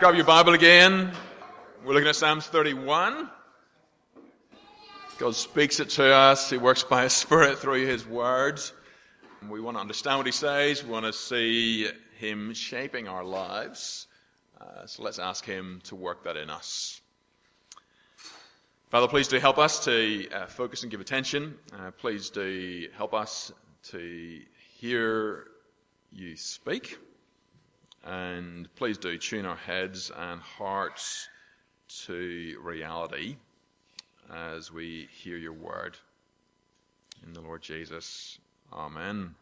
Grab your Bible again. We're looking at Psalms 31. God speaks it to us. He works by His Spirit through His words. We want to understand what He says. We want to see Him shaping our lives. Uh, so let's ask Him to work that in us. Father, please do help us to uh, focus and give attention. Uh, please do help us to hear you speak. And please do tune our heads and hearts to reality as we hear your word. In the Lord Jesus. Amen.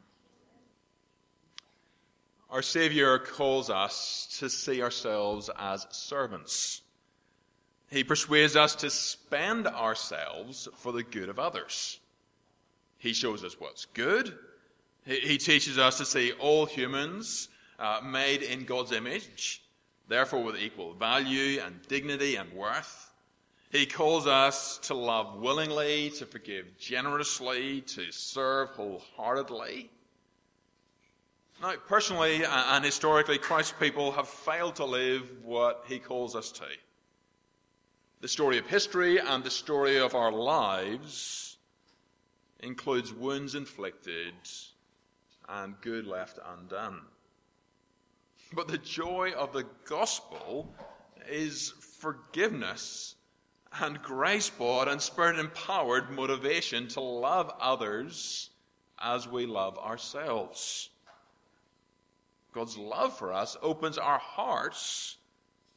Our Savior calls us to see ourselves as servants. He persuades us to spend ourselves for the good of others. He shows us what's good. He teaches us to see all humans uh, made in God's image, therefore with equal value and dignity and worth. He calls us to love willingly, to forgive generously, to serve wholeheartedly. Now, personally and historically, Christ's people have failed to live what he calls us to. The story of history and the story of our lives includes wounds inflicted and good left undone. But the joy of the gospel is forgiveness and grace brought and spirit empowered motivation to love others as we love ourselves. God's love for us opens our hearts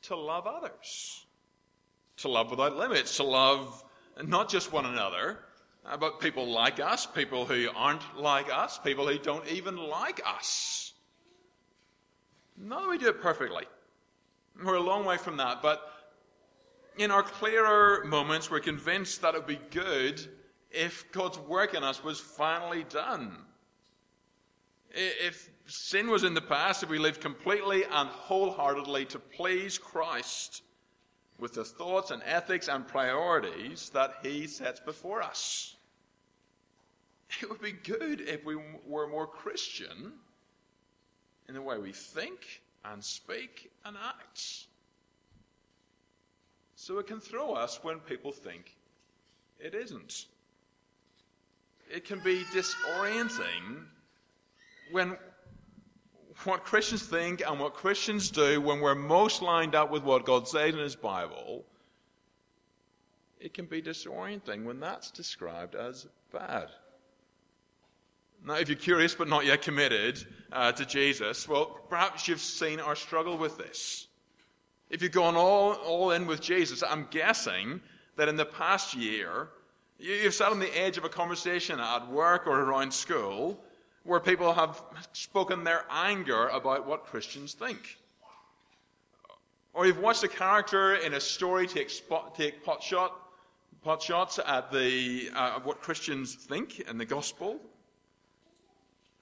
to love others, to love without limits, to love not just one another, uh, but people like us, people who aren't like us, people who don't even like us. Not that we do it perfectly. We're a long way from that, but in our clearer moments, we're convinced that it would be good if God's work in us was finally done. If sin was in the past, if we lived completely and wholeheartedly to please Christ with the thoughts and ethics and priorities that He sets before us, it would be good if we were more Christian in the way we think and speak and act. So it can throw us when people think it isn't. It can be disorienting when what Christians think and what Christians do, when we're most lined up with what God says in His Bible, it can be disorienting when that's described as bad. Now, if you're curious but not yet committed uh, to Jesus, well, perhaps you've seen our struggle with this. If you've gone all, all in with Jesus, I'm guessing that in the past year, you've sat on the edge of a conversation at work or around school where people have spoken their anger about what Christians think. Or you've watched a character in a story take, spot, take pot, shot, pot shots at the, uh, what Christians think in the gospel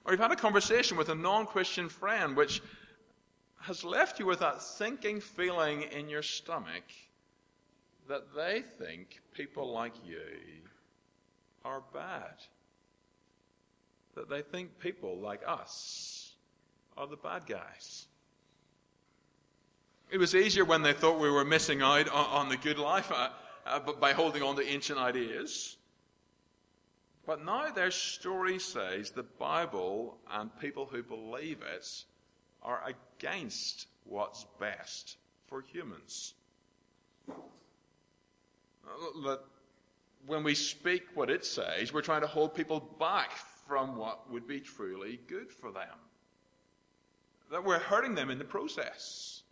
or you've had a conversation with a non Christian friend which has left you with that sinking feeling in your stomach that they think people like you are bad. That they think people like us are the bad guys. It was easier when they thought we were missing out on, the good life uh, uh, by holding on to ancient ideas. But now their story says the Bible and people who believe it are against what's best for humans. That when we speak what it says, we're trying to hold people back from what would be truly good for them. That we're hurting them in the process.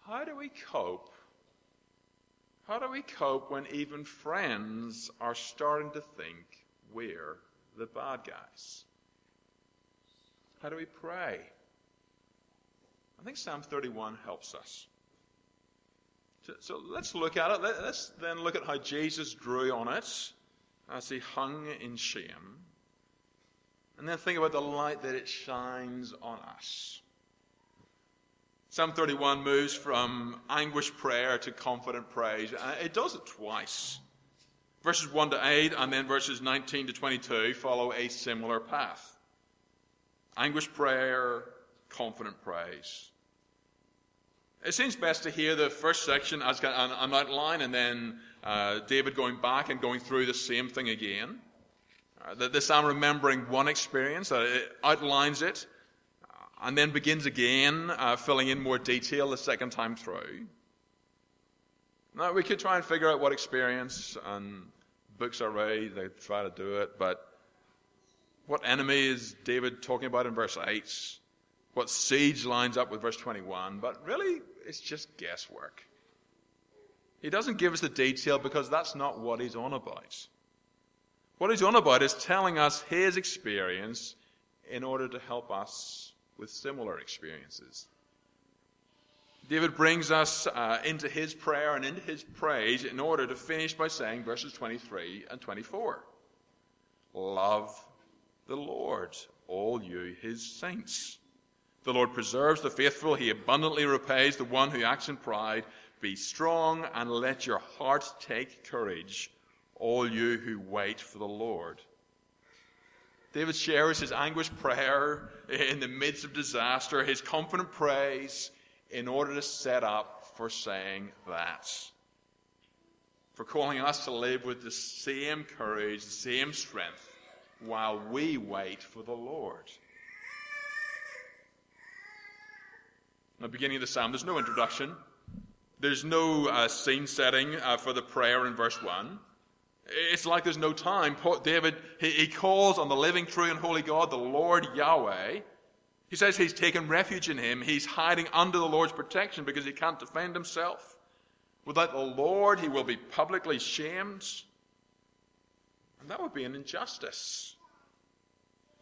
How do we cope how do we cope when even friends are starting to think we're the bad guys? How do we pray? I think Psalm 31 helps us. So, so let's look at it. Let, us then look at how Jesus drew on it as he hung in shame. And then think about the light that it shines on us. Psalm 31 moves from anguished prayer to confident praise. Uh, it does it twice. Verses 1 to 8 and then verses 19 to 22 follow a similar path. Anguished prayer, confident praise. It seems best to hear the first section as an, outline and then uh, David going back and going through the same thing again. Uh, this I'm remembering one experience, that it outlines it, uh, and then begins again, uh, filling in more detail the second time through. Now, we could try and figure out what experience, and books are ready, they try to do it, but what enemy is David talking about in verse 8? What siege lines up with verse 21? But really, it's just guesswork. He doesn't give us the detail because that's not what he's on about. What he's on about is telling us his experience in order to help us with similar experiences. David brings us uh, into his prayer and into his praise in order to finish by saying verses 23 and 24 Love the Lord, all you his saints. The Lord preserves the faithful, he abundantly repays the one who acts in pride. Be strong and let your heart take courage, all you who wait for the Lord. David shares his anguished prayer in the midst of disaster, his confident praise, in order to set up for saying that. For calling us to live with the same courage, the same strength, while we wait for the Lord. In the beginning of the psalm, there's no introduction. There's no uh, scene setting uh, for the prayer in verse 1. It's like there's no time. David, he, calls on the living, true, and holy God, the Lord Yahweh. He says he's taken refuge in him. He's hiding under the Lord's protection because he can't defend himself. Without the Lord, he will be publicly shamed. And that would be an injustice.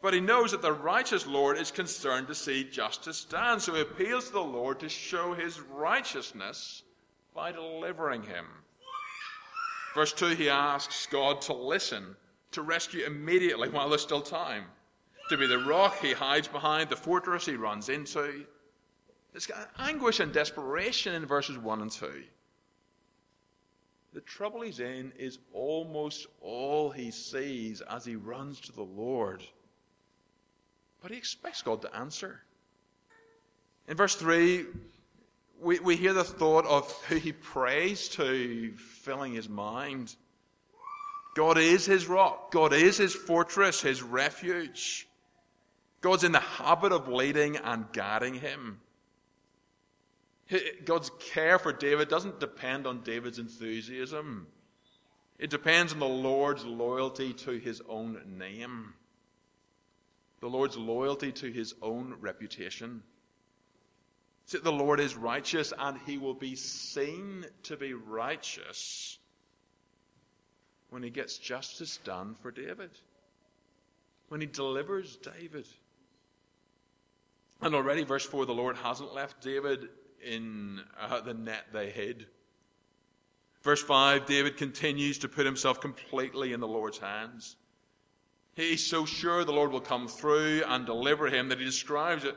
But he knows that the righteous Lord is concerned to see justice stand, so he appeals to the Lord to show his righteousness by delivering him. Verse 2, he asks God to listen, to rescue immediately while there's still time, to be the rock he hides behind, the fortress he runs into. There's anguish and desperation in verses 1 and 2. The trouble he's in is almost all he sees as he runs to the Lord. But he expects God to answer. In verse 3, we, we hear the thought of who he prays to filling his mind. God is his rock. God is his fortress, his refuge. God's in the habit of leading and guiding him. God's care for David doesn't depend on David's enthusiasm. It depends on the Lord's loyalty to his own name, the Lord's loyalty to his own reputation. See, the Lord is righteous and he will be seen to be righteous when he gets justice done for David, when he delivers David. And already, verse 4 the Lord hasn't left David in uh, the net they hid. Verse 5 David continues to put himself completely in the Lord's hands. He's so sure the Lord will come through and deliver him that he describes it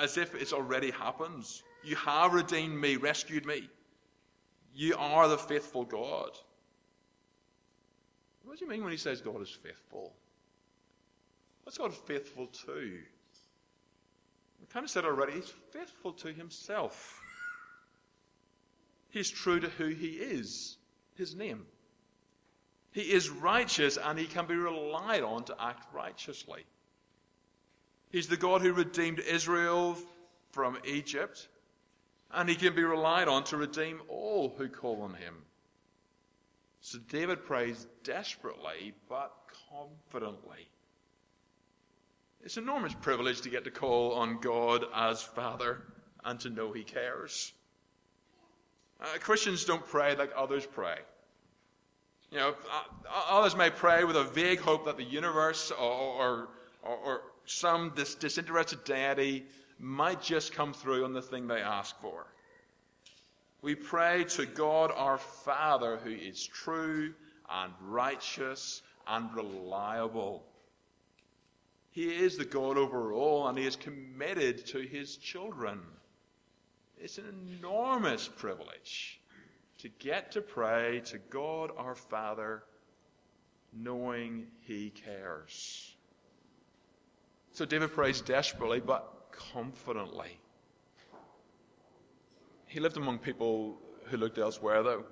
as if it's already happened. You have redeemed me, rescued me. You are the faithful God. What do you mean when he says God is faithful? What's God faithful to? We kind of said already, he's faithful to himself. He's true to who he is, his name. He is righteous and he can be relied on to act righteously. He's the God who redeemed Israel from Egypt, and he can be relied on to redeem all who call on him. So David prays desperately but confidently. It's an enormous privilege to get to call on God as Father and to know He cares. Uh, Christians don't pray like others pray. You know, uh, others may pray with a vague hope that the universe or, or, or, or some dis- disinterested deity might just come through on the thing they ask for. We pray to God our Father who is true and righteous and reliable. He is the God over all and he is committed to his children. It's an enormous privilege to get to pray to God our Father knowing he cares. So David prays desperately but confidently. he lived among people who looked elsewhere, though.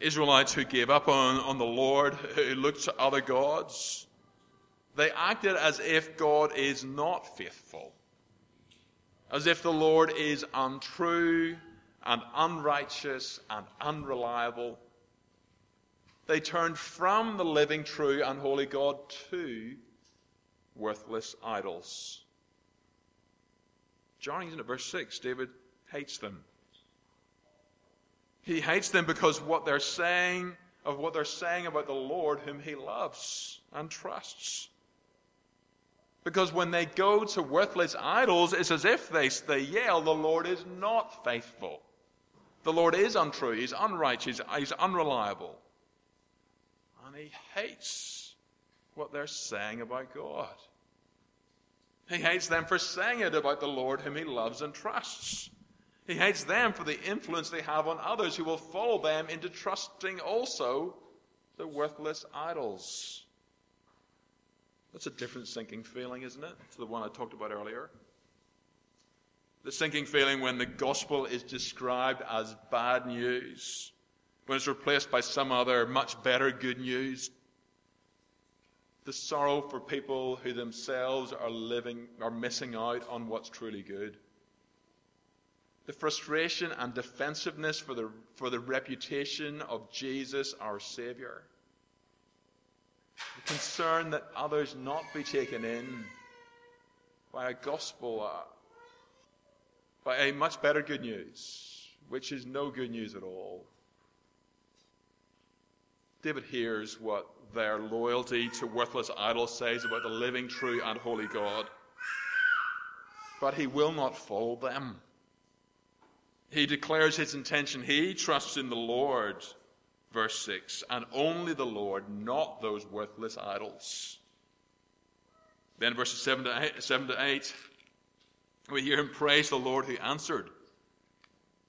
Israelites who gave up on, on the Lord, who looked to other gods. They acted as if God is not faithful, as if the Lord is untrue and unrighteous and unreliable. They turned from the living, true, and holy God to worthless idols. Joining in at verse 6, David hates them. He hates them because what they're saying of what they're saying about the Lord whom he loves and trusts. Because when they go to worthless idols, it's as if they, they yell, The Lord is not faithful. The Lord is untrue. He's unrighteous. He's unreliable. And he hates what they're saying about God. He hates them for saying it about the Lord whom he loves and trusts. He hates them for the influence they have on others who will follow them into trusting also the worthless idols. That's a different sinking feeling, isn't it, to the one I talked about earlier? The sinking feeling when the gospel is described as bad news, when it's replaced by some other much better good news. The sorrow for people who themselves are living, are missing out on what's truly good the frustration and defensiveness for the, for the reputation of Jesus, our Savior. The concern that others not be taken in by a gospel, uh, by a much better good news, which is no good news at all. David hears what their loyalty to worthless idols says about the living, true, and holy God. But he will not follow them. He declares his intention. He trusts in the Lord, verse 6, and only the Lord, not those worthless idols. Then verses 7 to 8, 7 to 8 we hear him praise the Lord who answered.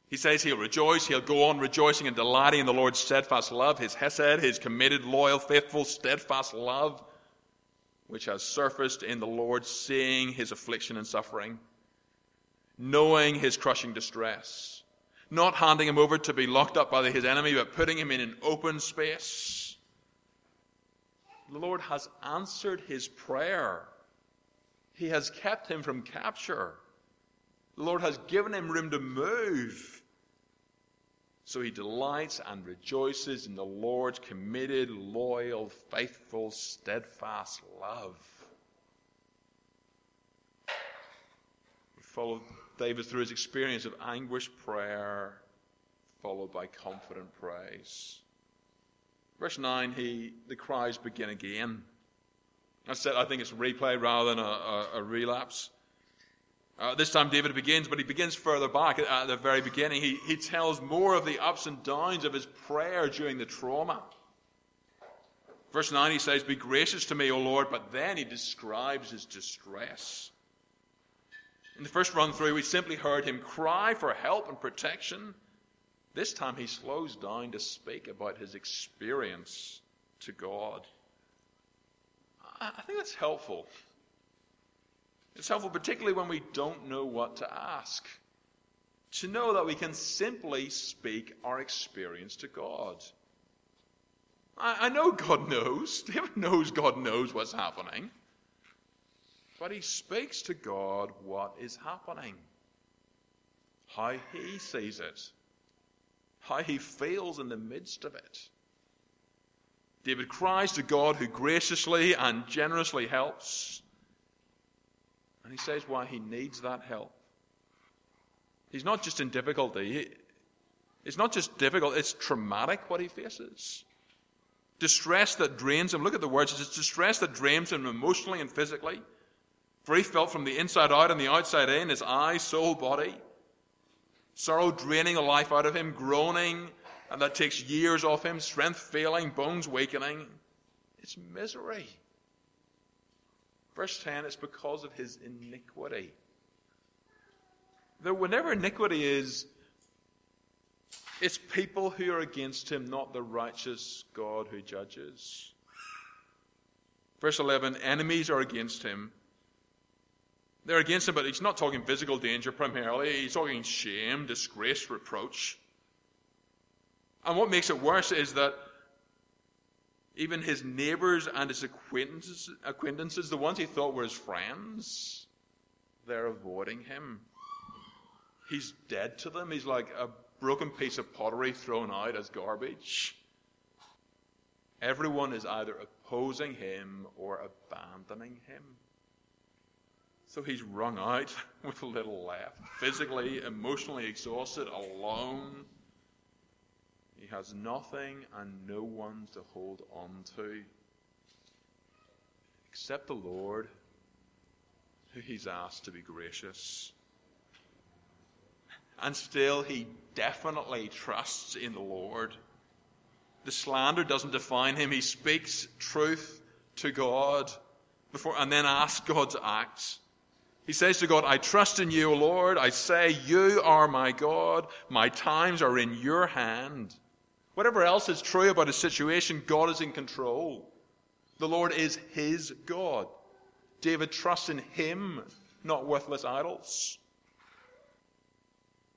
He says he'll rejoice, he'll go on rejoicing and delighting in the Lord's steadfast love, his hesed, his committed, loyal, faithful, steadfast love, which has surfaced in the Lord, seeing his affliction and suffering knowing his crushing distress, not handing him over to be locked up by his enemy, but putting him in an open space. The Lord has answered his prayer. He has kept him from capture. The Lord has given him room to move. So he delights and rejoices in the Lord's committed, loyal, faithful, steadfast love. We follow David, through his experience of anguished prayer, followed by confident praise. Verse 9, he, the cries begin again. I said, I think it's a replay rather than a, a, a relapse. Uh, this time David begins, but he begins further back at, the very beginning. He, he tells more of the ups and downs of his prayer during the trauma. Verse 9, he says, Be gracious to me, O Lord, but then he describes his distress. In the first run through, we simply heard him cry for help and protection. This time he slows down to speak about his experience to God. I think that's helpful. It's helpful, particularly when we don't know what to ask, to know that we can simply speak our experience to God. I, know God knows. David knows God knows what's happening. But he speaks to God what is happening, how he sees it, how he feels in the midst of it. David cries to God who graciously and generously helps. And he says why he needs that help. He's not just in difficulty. It's not just difficult, it's traumatic what he faces. Distress that drains him. Look at the words. It's distress that drains him emotionally and physically. For he felt from the inside out and the outside in, his eyes, soul, body. Sorrow draining the life out of him, groaning, and that takes years off him, strength failing, bones weakening. It's misery. Verse 10 it's because of his iniquity. Though whenever iniquity is, it's people who are against him, not the righteous God who judges. Verse 11 enemies are against him, They're against him, but he's not talking physical danger primarily. He's talking shame, disgrace, reproach. And what makes it worse is that even his neighbors and his acquaintances, acquaintances, the ones he thought were his friends, they're avoiding him. He's dead to them. He's like a broken piece of pottery thrown out as garbage. Everyone is either opposing him or abandoning him. So he's wrung out with a little left, physically, emotionally exhausted, alone. He has nothing and no one to hold on to except the Lord, who he's asked to be gracious. And still, he definitely trusts in the Lord. The slander doesn't define him. He speaks truth to God before, and then asks God to act. He says to God, I trust in you, O Lord. I say, You are my God. My times are in your hand. Whatever else is true about his situation, God is in control. The Lord is his God. David trusts in him, not worthless idols.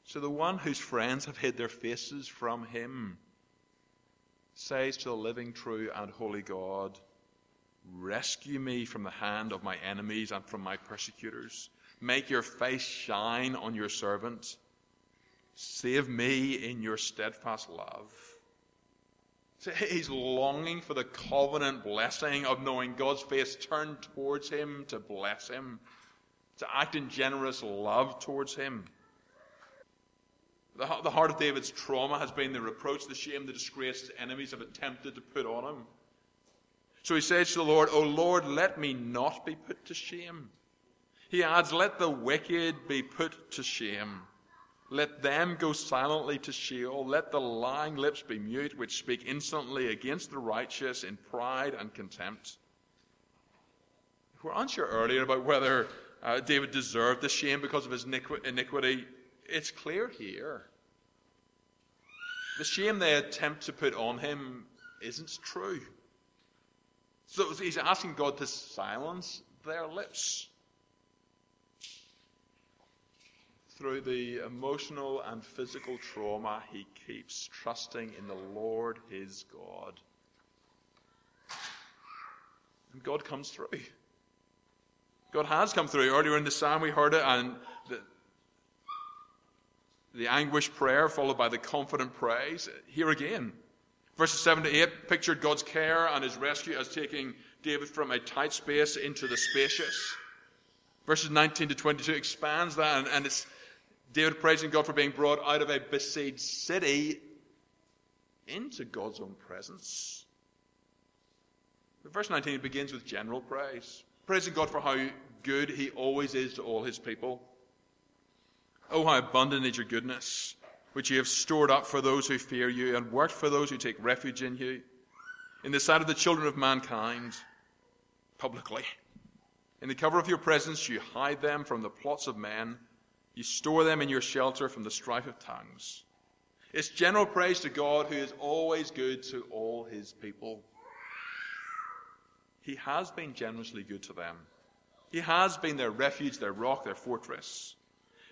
So the one whose friends have hid their faces from him says to the living, true, and holy God, Rescue me from the hand of my enemies and from my persecutors. Make your face shine on your servant. Save me in your steadfast love. He's longing for the covenant blessing of knowing God's face turned towards him to bless him, to act in generous love towards him. The, the heart of David's trauma has been the reproach, the shame, the disgrace his enemies have attempted to put on him. So he says to the Lord, O Lord, let me not be put to shame. He adds, Let the wicked be put to shame. Let them go silently to Sheol. Let the lying lips be mute, which speak insolently against the righteous in pride and contempt. We were unsure earlier about whether uh, David deserved the shame because of his iniquity it's clear here. The shame they attempt to put on him isn't true. So he's asking God to silence their lips. Through the emotional and physical trauma, he keeps trusting in the Lord his God. And God comes through. God has come through. Earlier in the psalm, we heard it, and the, the anguished prayer followed by the confident praise. Here again, verses 7 to 8 pictured God's care and his rescue as taking David from a tight space into the spacious. Verses 19 to 22 expands that, and, and it's David praising God for being brought out of a besieged city into God's own presence. Verse 19 begins with general praise, praising God for how good he always is to all his people. Oh, how abundant is your goodness, which you have stored up for those who fear you and worked for those who take refuge in you. In the sight of the children of mankind, publicly. In the cover of your presence, you hide them from the plots of men. You store them in your shelter from the strife of tongues. It's general praise to God who is always good to all his people. He has been generously good to them. He has been their refuge, their rock, their fortress.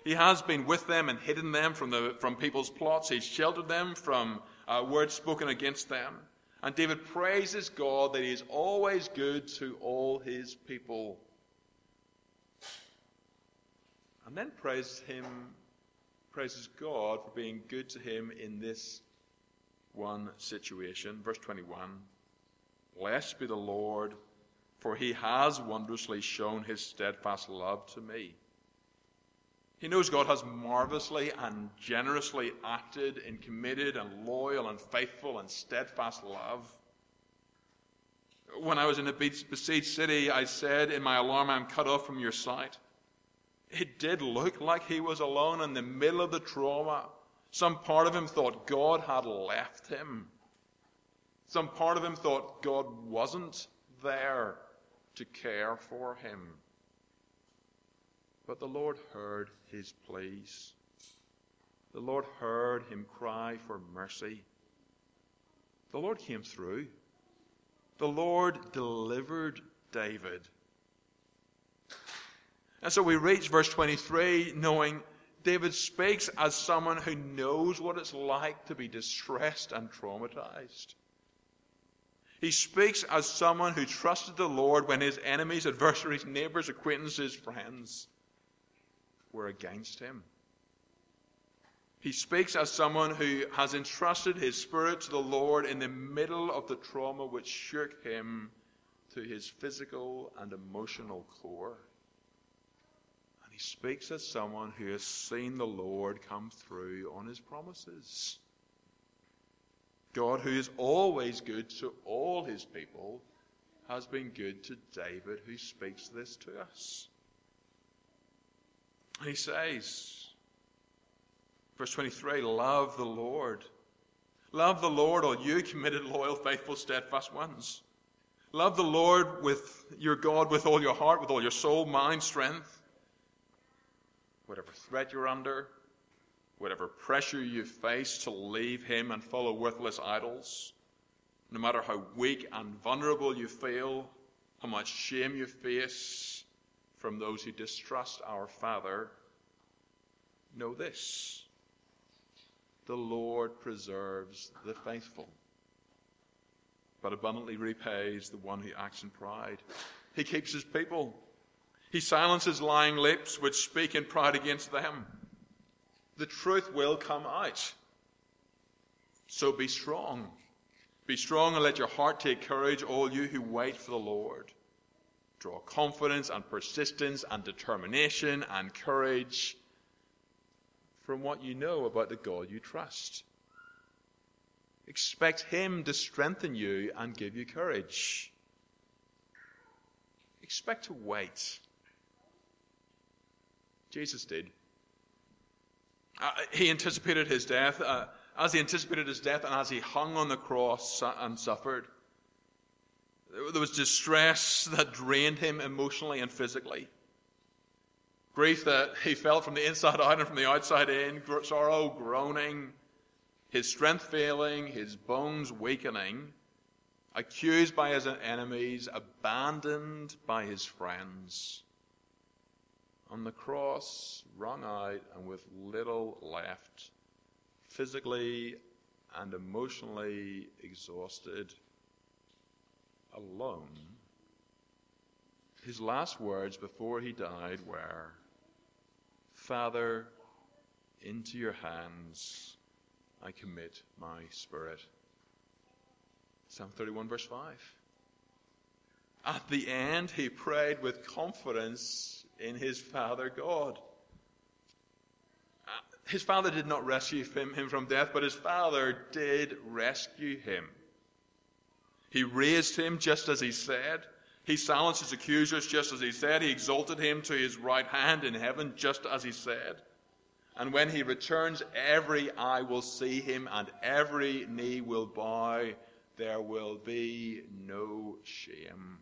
He has been with them and hidden them from, the, from people's plots. He's sheltered them from uh, words spoken against them. And David praises God that he is always good to all his people. And then praises him, praises God for being good to him in this one situation. Verse 21 Blessed be the Lord, for he has wondrously shown his steadfast love to me. He knows God has marvelously and generously acted in committed and loyal and faithful and steadfast love. When I was in a besieged city, I said in my alarm, I'm cut off from your sight. It did look like he was alone in the middle of the trauma. Some part of him thought God had left him. Some part of him thought God wasn't there to care for him. But the Lord heard his pleas. The Lord heard him cry for mercy. The Lord came through. The Lord delivered David. And so we reach verse 23 knowing David speaks as someone who knows what it's like to be distressed and traumatized. He speaks as someone who trusted the Lord when his enemies, adversaries, neighbors, acquaintances, friends were against him. He speaks as someone who has entrusted his spirit to the Lord in the middle of the trauma which shook him to his physical and emotional core. Speaks as someone who has seen the Lord come through on his promises. God, who is always good to all his people, has been good to David, who speaks this to us. He says, verse 23, love the Lord. Love the Lord, all you committed, loyal, faithful, steadfast ones. Love the Lord with your God with all your heart, with all your soul, mind, strength. Whatever threat you're under, whatever pressure you face to leave Him and follow worthless idols, no matter how weak and vulnerable you feel, how much shame you face from those who distrust our Father, know this the Lord preserves the faithful, but abundantly repays the one who acts in pride. He keeps his people. He silences lying lips which speak in pride against them. The truth will come out. So be strong. Be strong and let your heart take courage, all you who wait for the Lord. Draw confidence and persistence and determination and courage from what you know about the God you trust. Expect Him to strengthen you and give you courage. Expect to wait. Jesus did. Uh, he anticipated his death. Uh, as he anticipated his death and as he hung on the cross and suffered, there was distress that drained him emotionally and physically. Grief that he felt from the inside out and from the outside in, sorrow, groaning, his strength failing, his bones weakening, accused by his enemies, abandoned by his friends. On the cross, wrung out and with little left, physically and emotionally exhausted alone, his last words before he died were, Father, into your hands I commit my spirit. Psalm 31, verse 5. At the end, he prayed with confidence in his Father God. Uh, his father did not rescue him from death, but his father did rescue him. He raised him just as he said. He silenced his accusers just as he said. He exalted him to his right hand in heaven just as he said. And when he returns, every eye will see him and every knee will bow. There will be no shame.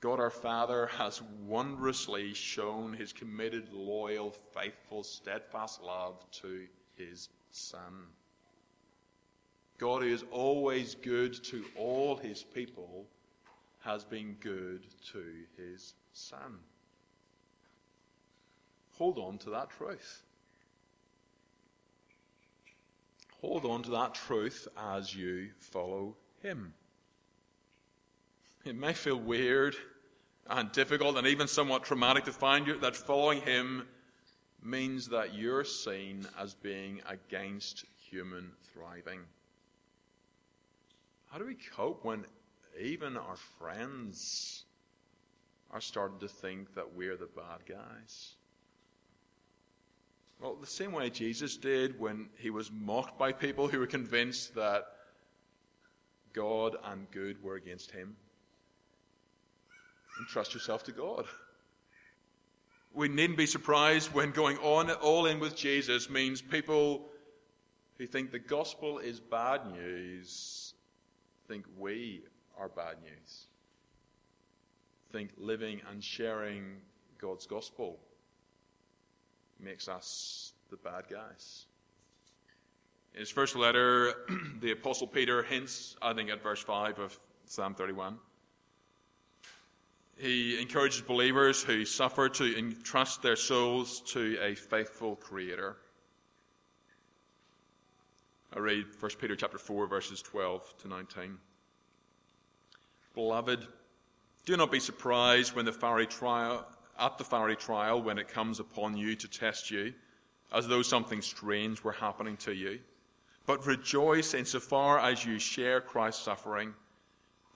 God our Father has wondrously shown his committed, loyal, faithful, steadfast love to his Son. God, who is always good to all his people, has been good to his Son. Hold on to that truth. Hold on to that truth as you follow him. It may feel weird and difficult and even somewhat traumatic to find you that following him means that you're seen as being against human thriving. How do we cope when even our friends are starting to think that we're the bad guys? Well, the same way Jesus did when he was mocked by people who were convinced that God and good were against him. Entrust yourself to God. We needn't be surprised when going on all in with Jesus means people who think the gospel is bad news think we are bad news. Think living and sharing God's gospel makes us the bad guys. In his first letter, the Apostle Peter hints, I think, at verse 5 of Psalm 31. He encourages believers who suffer to entrust their souls to a faithful Creator. I read 1 Peter chapter 4, verses 12 to 19. Beloved, do not be surprised when the fiery trial, at the fiery trial when it comes upon you to test you, as though something strange were happening to you. But rejoice insofar as you share Christ's suffering,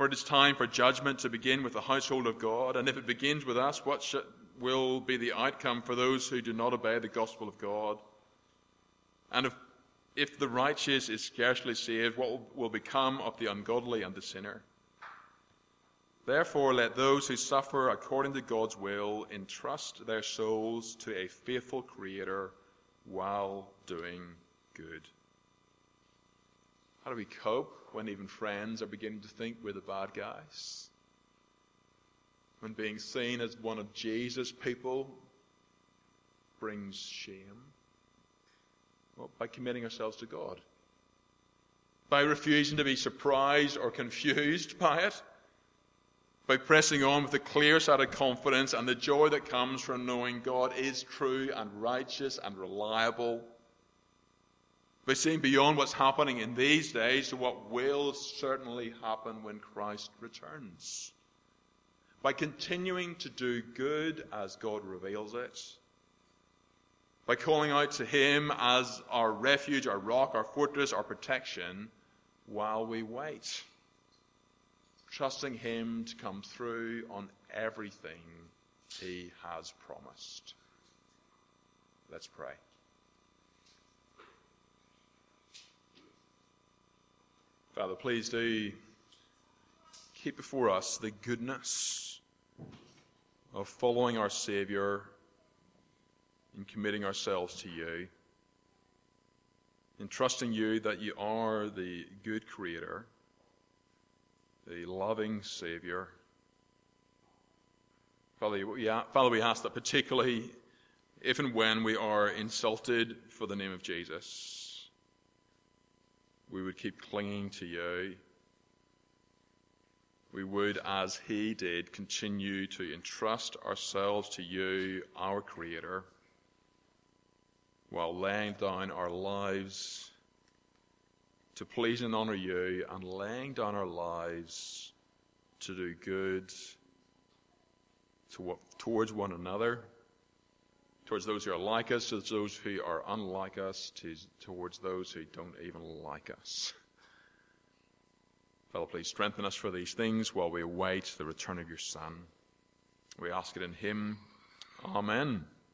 For it is time for judgment to begin with the household of God, and if it begins with us, what sh- will be the outcome for those who do not obey the gospel of God? And if, if the righteous is scarcely saved, what will, will become of the ungodly and the sinner? Therefore, let those who suffer according to God's will entrust their souls to a faithful Creator while doing good. How do we cope when even friends are beginning to think we're the bad guys? When being seen as one of Jesus' people brings shame? Well, by committing ourselves to God. By refusing to be surprised or confused by it by pressing on with a clear sighted confidence and the joy that comes from knowing God is true and righteous and reliable. By seeing beyond what's happening in these days to what will certainly happen when Christ returns. By continuing to do good as God reveals it. By calling out to Him as our refuge, our rock, our fortress, our protection while we wait trusting Him to come through on everything He has promised. Let's pray. Father, please do keep before us the goodness of following our Saviour and committing ourselves to you, in trusting you that you are the good Creator the loving Savior. Father uh, Father, we ask that particularly if and when we are insulted for the name of Jesus, we would keep clinging to you. We would, as he did, continue to entrust ourselves to you, our Creator, while laying down our lives to please and honor you and laying down our lives to do good to, towards one another, towards those who are like us, towards those who are unlike us, to, towards those who don't even like us. Father, please strengthen us for these things while we await the return of your Son. We ask it in Him. Amen.